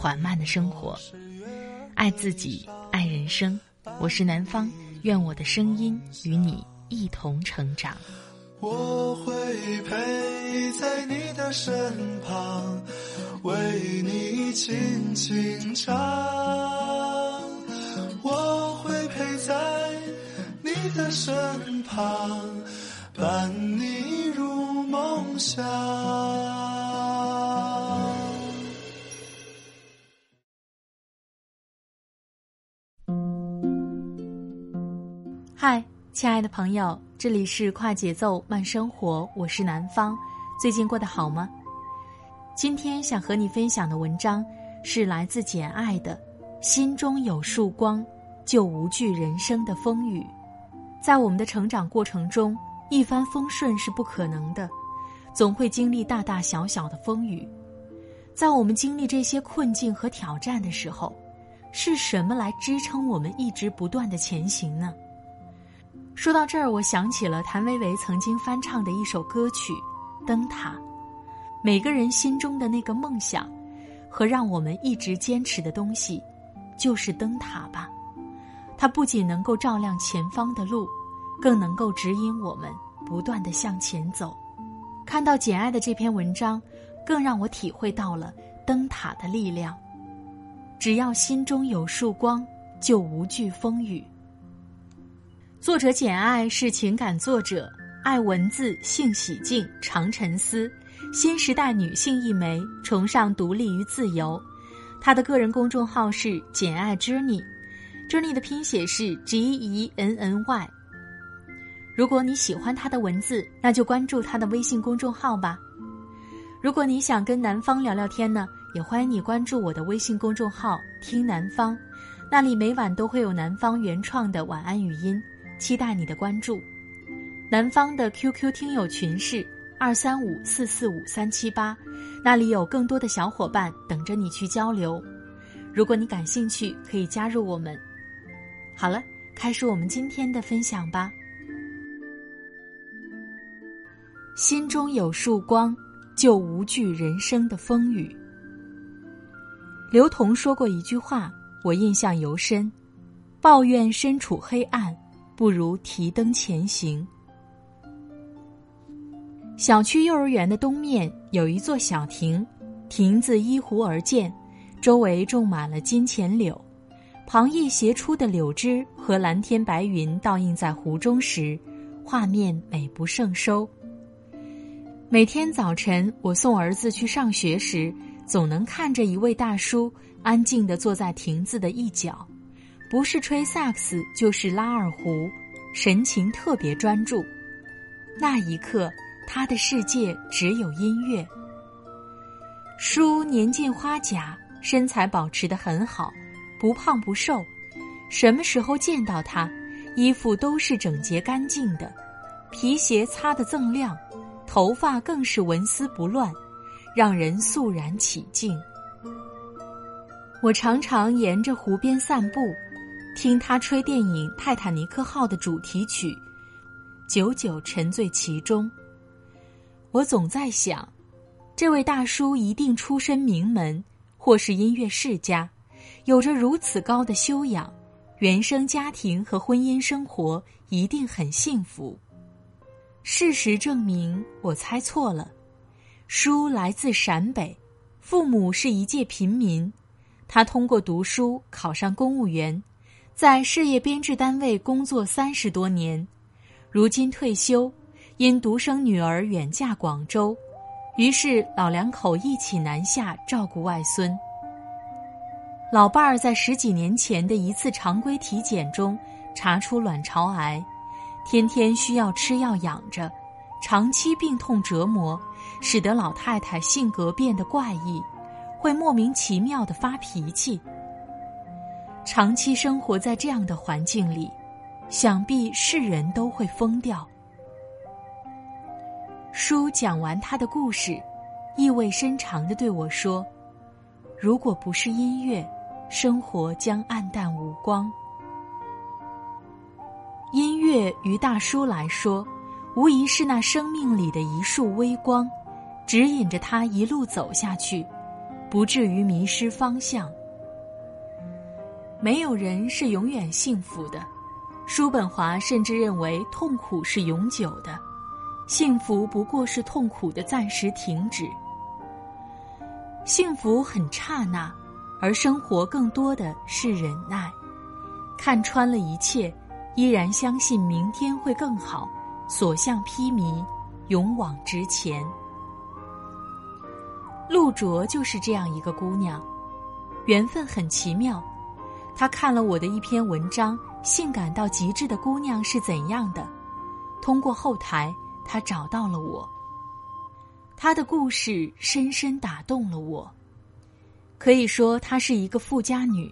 缓慢的生活，爱自己，爱人生。我是南方，愿我的声音与你一同成长。我会陪在你的身旁，为你轻轻唱。我会陪在你的身旁，伴你入梦乡。嗨，亲爱的朋友，这里是快节奏慢生活，我是南方。最近过得好吗？今天想和你分享的文章是来自简爱的《心中有束光，就无惧人生的风雨》。在我们的成长过程中，一帆风顺是不可能的，总会经历大大小小的风雨。在我们经历这些困境和挑战的时候，是什么来支撑我们一直不断的前行呢？说到这儿，我想起了谭维维曾经翻唱的一首歌曲《灯塔》。每个人心中的那个梦想，和让我们一直坚持的东西，就是灯塔吧。它不仅能够照亮前方的路，更能够指引我们不断的向前走。看到简爱的这篇文章，更让我体会到了灯塔的力量。只要心中有束光，就无惧风雨。作者简爱是情感作者，爱文字，性喜静，常沉思，新时代女性一枚，崇尚独立与自由。她的个人公众号是简爱 Journey，Journey 的拼写是 G E N N Y。如果你喜欢她的文字，那就关注她的微信公众号吧。如果你想跟南方聊聊天呢，也欢迎你关注我的微信公众号听南方，那里每晚都会有南方原创的晚安语音。期待你的关注，南方的 QQ 听友群是二三五四四五三七八，那里有更多的小伙伴等着你去交流。如果你感兴趣，可以加入我们。好了，开始我们今天的分享吧。心中有束光，就无惧人生的风雨。刘同说过一句话，我印象尤深：抱怨身处黑暗。不如提灯前行。小区幼儿园的东面有一座小亭，亭子依湖而建，周围种满了金钱柳，旁逸斜出的柳枝和蓝天白云倒映在湖中时，画面美不胜收。每天早晨，我送儿子去上学时，总能看着一位大叔安静地坐在亭子的一角。不是吹萨克斯，就是拉二胡，神情特别专注。那一刻，他的世界只有音乐。叔年近花甲，身材保持得很好，不胖不瘦。什么时候见到他，衣服都是整洁干净的，皮鞋擦得锃亮，头发更是纹丝不乱，让人肃然起敬。我常常沿着湖边散步。听他吹电影《泰坦尼克号》的主题曲，久久沉醉其中。我总在想，这位大叔一定出身名门，或是音乐世家，有着如此高的修养，原生家庭和婚姻生活一定很幸福。事实证明，我猜错了。叔来自陕北，父母是一介平民，他通过读书考上公务员。在事业编制单位工作三十多年，如今退休，因独生女儿远嫁广州，于是老两口一起南下照顾外孙。老伴儿在十几年前的一次常规体检中查出卵巢癌，天天需要吃药养着，长期病痛折磨，使得老太太性格变得怪异，会莫名其妙的发脾气。长期生活在这样的环境里，想必是人都会疯掉。书讲完他的故事，意味深长的对我说：“如果不是音乐，生活将暗淡无光。音乐于大叔来说，无疑是那生命里的一束微光，指引着他一路走下去，不至于迷失方向。没有人是永远幸福的，叔本华甚至认为痛苦是永久的。”幸福不过是痛苦的暂时停止。幸福很刹那，而生活更多的是忍耐。看穿了一切，依然相信明天会更好，所向披靡，勇往直前。陆卓就是这样一个姑娘，缘分很奇妙。他看了我的一篇文章，性感到极致的姑娘是怎样的？通过后台。他找到了我。他的故事深深打动了我。可以说，她是一个富家女。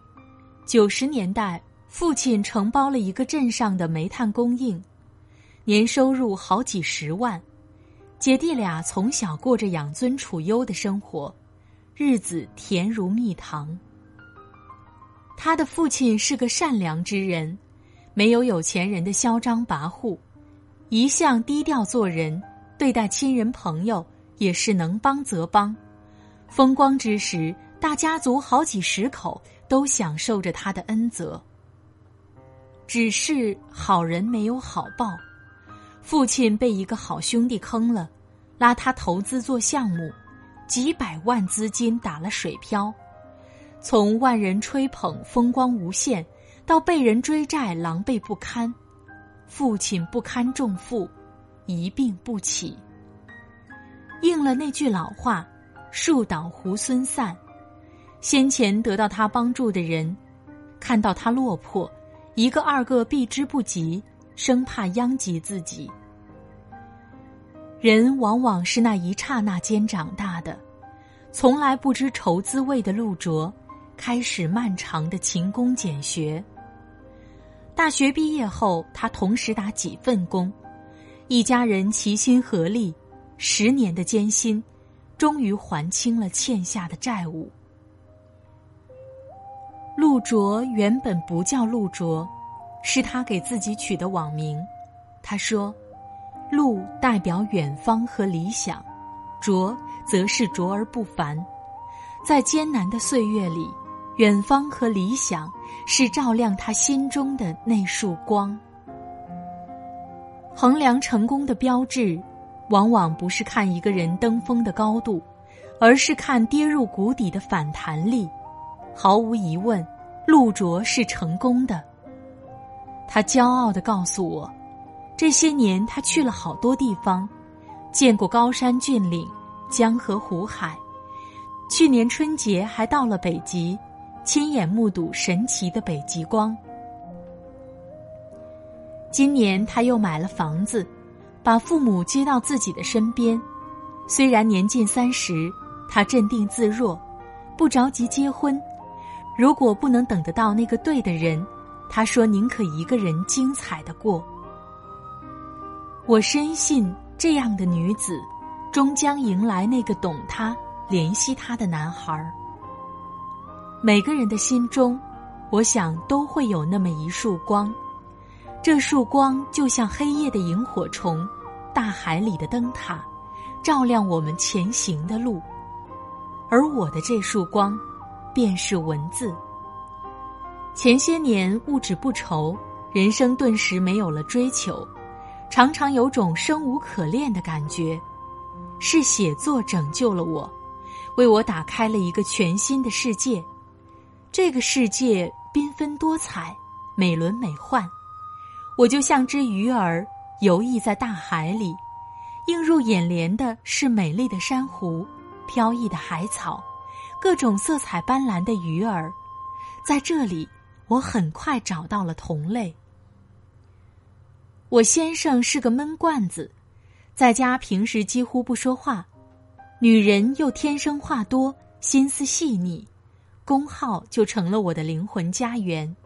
九十年代，父亲承包了一个镇上的煤炭供应，年收入好几十万。姐弟俩从小过着养尊处优的生活，日子甜如蜜糖。他的父亲是个善良之人，没有有钱人的嚣张跋扈。一向低调做人，对待亲人朋友也是能帮则帮。风光之时，大家族好几十口都享受着他的恩泽。只是好人没有好报，父亲被一个好兄弟坑了，拉他投资做项目，几百万资金打了水漂，从万人吹捧风光无限，到被人追债狼狈不堪。父亲不堪重负，一病不起。应了那句老话：“树倒猢狲散。”先前得到他帮助的人，看到他落魄，一个二个避之不及，生怕殃及自己。人往往是那一刹那间长大的，从来不知愁滋味的陆卓，开始漫长的勤工俭学。大学毕业后，他同时打几份工，一家人齐心合力，十年的艰辛，终于还清了欠下的债务。陆卓原本不叫陆卓，是他给自己取的网名。他说：“陆代表远方和理想，卓则是卓而不凡，在艰难的岁月里。”远方和理想是照亮他心中的那束光。衡量成功的标志，往往不是看一个人登峰的高度，而是看跌入谷底的反弹力。毫无疑问，陆卓是成功的。他骄傲的告诉我，这些年他去了好多地方，见过高山峻岭、江河湖海。去年春节还到了北极。亲眼目睹神奇的北极光。今年他又买了房子，把父母接到自己的身边。虽然年近三十，他镇定自若，不着急结婚。如果不能等得到那个对的人，他说宁可一个人精彩的过。我深信，这样的女子，终将迎来那个懂她、怜惜她的男孩儿。每个人的心中，我想都会有那么一束光，这束光就像黑夜的萤火虫，大海里的灯塔，照亮我们前行的路。而我的这束光，便是文字。前些年物质不愁，人生顿时没有了追求，常常有种生无可恋的感觉。是写作拯救了我，为我打开了一个全新的世界。这个世界缤纷多彩，美轮美奂。我就像只鱼儿游弋在大海里，映入眼帘的是美丽的珊瑚、飘逸的海草、各种色彩斑斓的鱼儿。在这里，我很快找到了同类。我先生是个闷罐子，在家平时几乎不说话，女人又天生话多，心思细腻，公号就成了我的灵魂家园。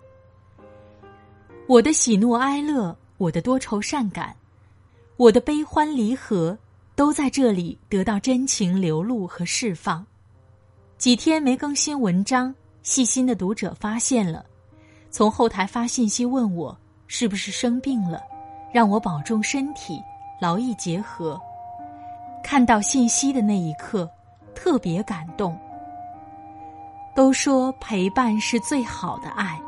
我的喜怒哀乐，我的多愁善感，我的悲欢离合，都在这里得到真情流露和释放。几天没更新文章，细心的读者发现了，从后台发信息问我是不是生病了，让我保重身体，劳逸结合。看到信息的那一刻，特别感动。都说陪伴是最好的爱。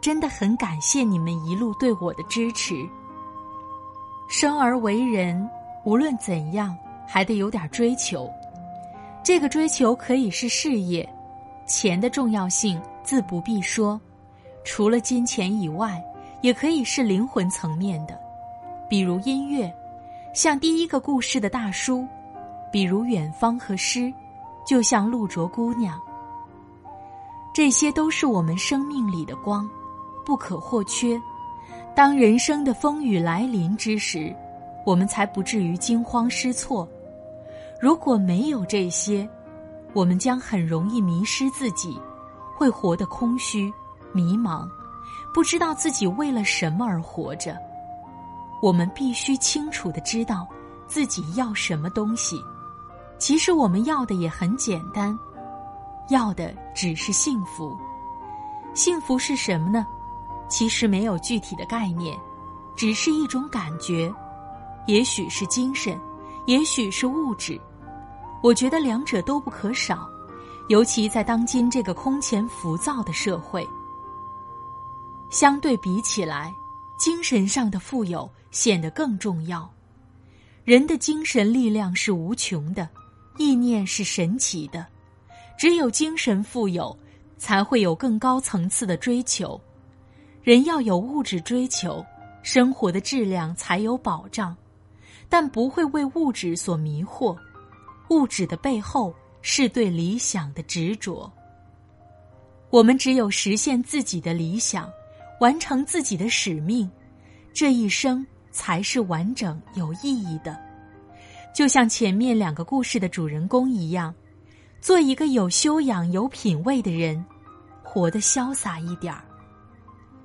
真的很感谢你们一路对我的支持。生而为人，无论怎样，还得有点追求。这个追求可以是事业，钱的重要性自不必说。除了金钱以外，也可以是灵魂层面的，比如音乐，像第一个故事的大叔；比如远方和诗，就像陆卓姑娘。这些都是我们生命里的光。不可或缺。当人生的风雨来临之时，我们才不至于惊慌失措。如果没有这些，我们将很容易迷失自己，会活得空虚、迷茫，不知道自己为了什么而活着。我们必须清楚的知道自己要什么东西。其实我们要的也很简单，要的只是幸福。幸福是什么呢？其实没有具体的概念，只是一种感觉，也许是精神，也许是物质。我觉得两者都不可少，尤其在当今这个空前浮躁的社会。相对比起来，精神上的富有显得更重要。人的精神力量是无穷的，意念是神奇的，只有精神富有，才会有更高层次的追求。人要有物质追求，生活的质量才有保障，但不会为物质所迷惑。物质的背后是对理想的执着。我们只有实现自己的理想，完成自己的使命，这一生才是完整有意义的。就像前面两个故事的主人公一样，做一个有修养、有品位的人，活得潇洒一点儿。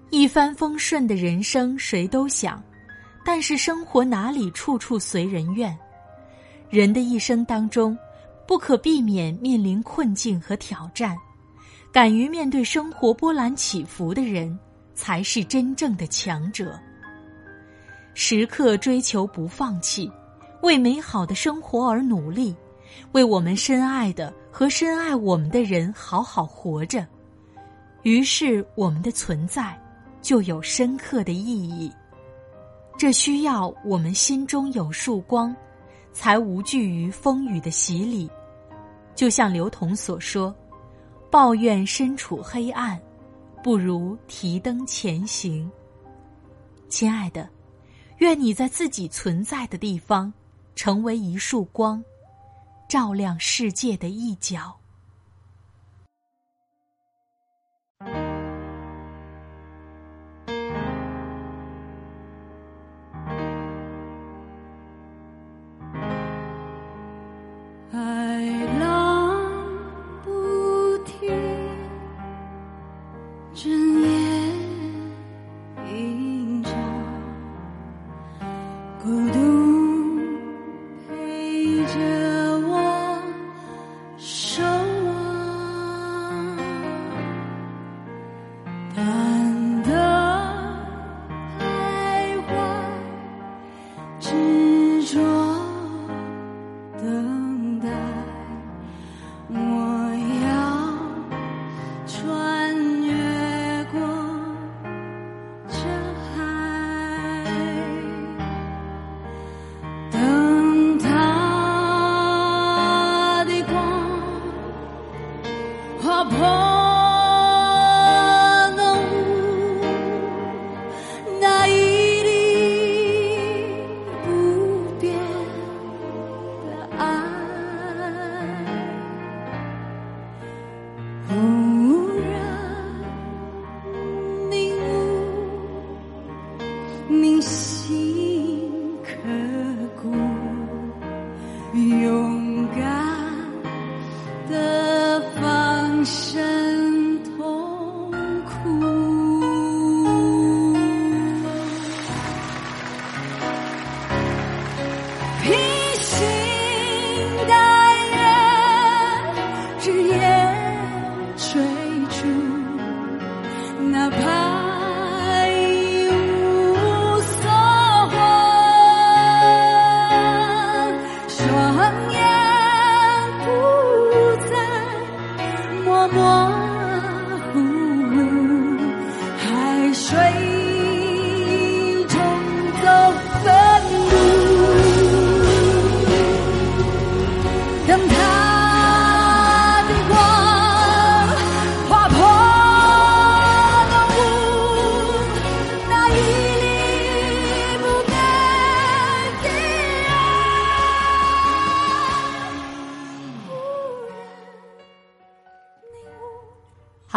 一帆风顺的人生谁都想，但是生活哪里处处随人愿？人的一生当中，不可避免面临困境和挑战。敢于面对生活波澜起伏的人，才是真正的强者。时刻追求不放弃，为美好的生活而努力，为我们深爱的和深爱我们的人好好活着。于是，我们的存在。就有深刻的意义。这需要我们心中有束光，才无惧于风雨的洗礼。就像刘同所说：“抱怨身处黑暗，不如提灯前行。”亲爱的，愿你在自己存在的地方，成为一束光，照亮世界的一角。勇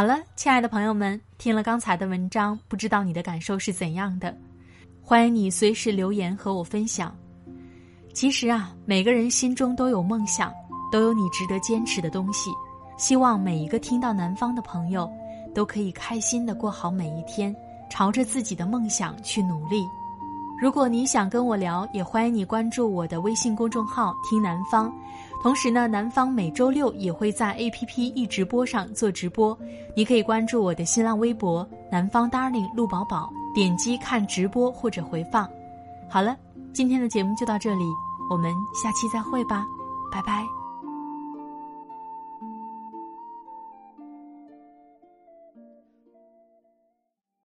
好了，亲爱的朋友们，听了刚才的文章，不知道你的感受是怎样的？欢迎你随时留言和我分享。其实啊，每个人心中都有梦想，都有你值得坚持的东西。希望每一个听到南方的朋友，都可以开心的过好每一天，朝着自己的梦想去努力。如果你想跟我聊，也欢迎你关注我的微信公众号“听南方”。同时呢，南方每周六也会在 A P P 一直播上做直播，你可以关注我的新浪微博“南方 Darling 陆宝宝”，点击看直播或者回放。好了，今天的节目就到这里，我们下期再会吧，拜拜。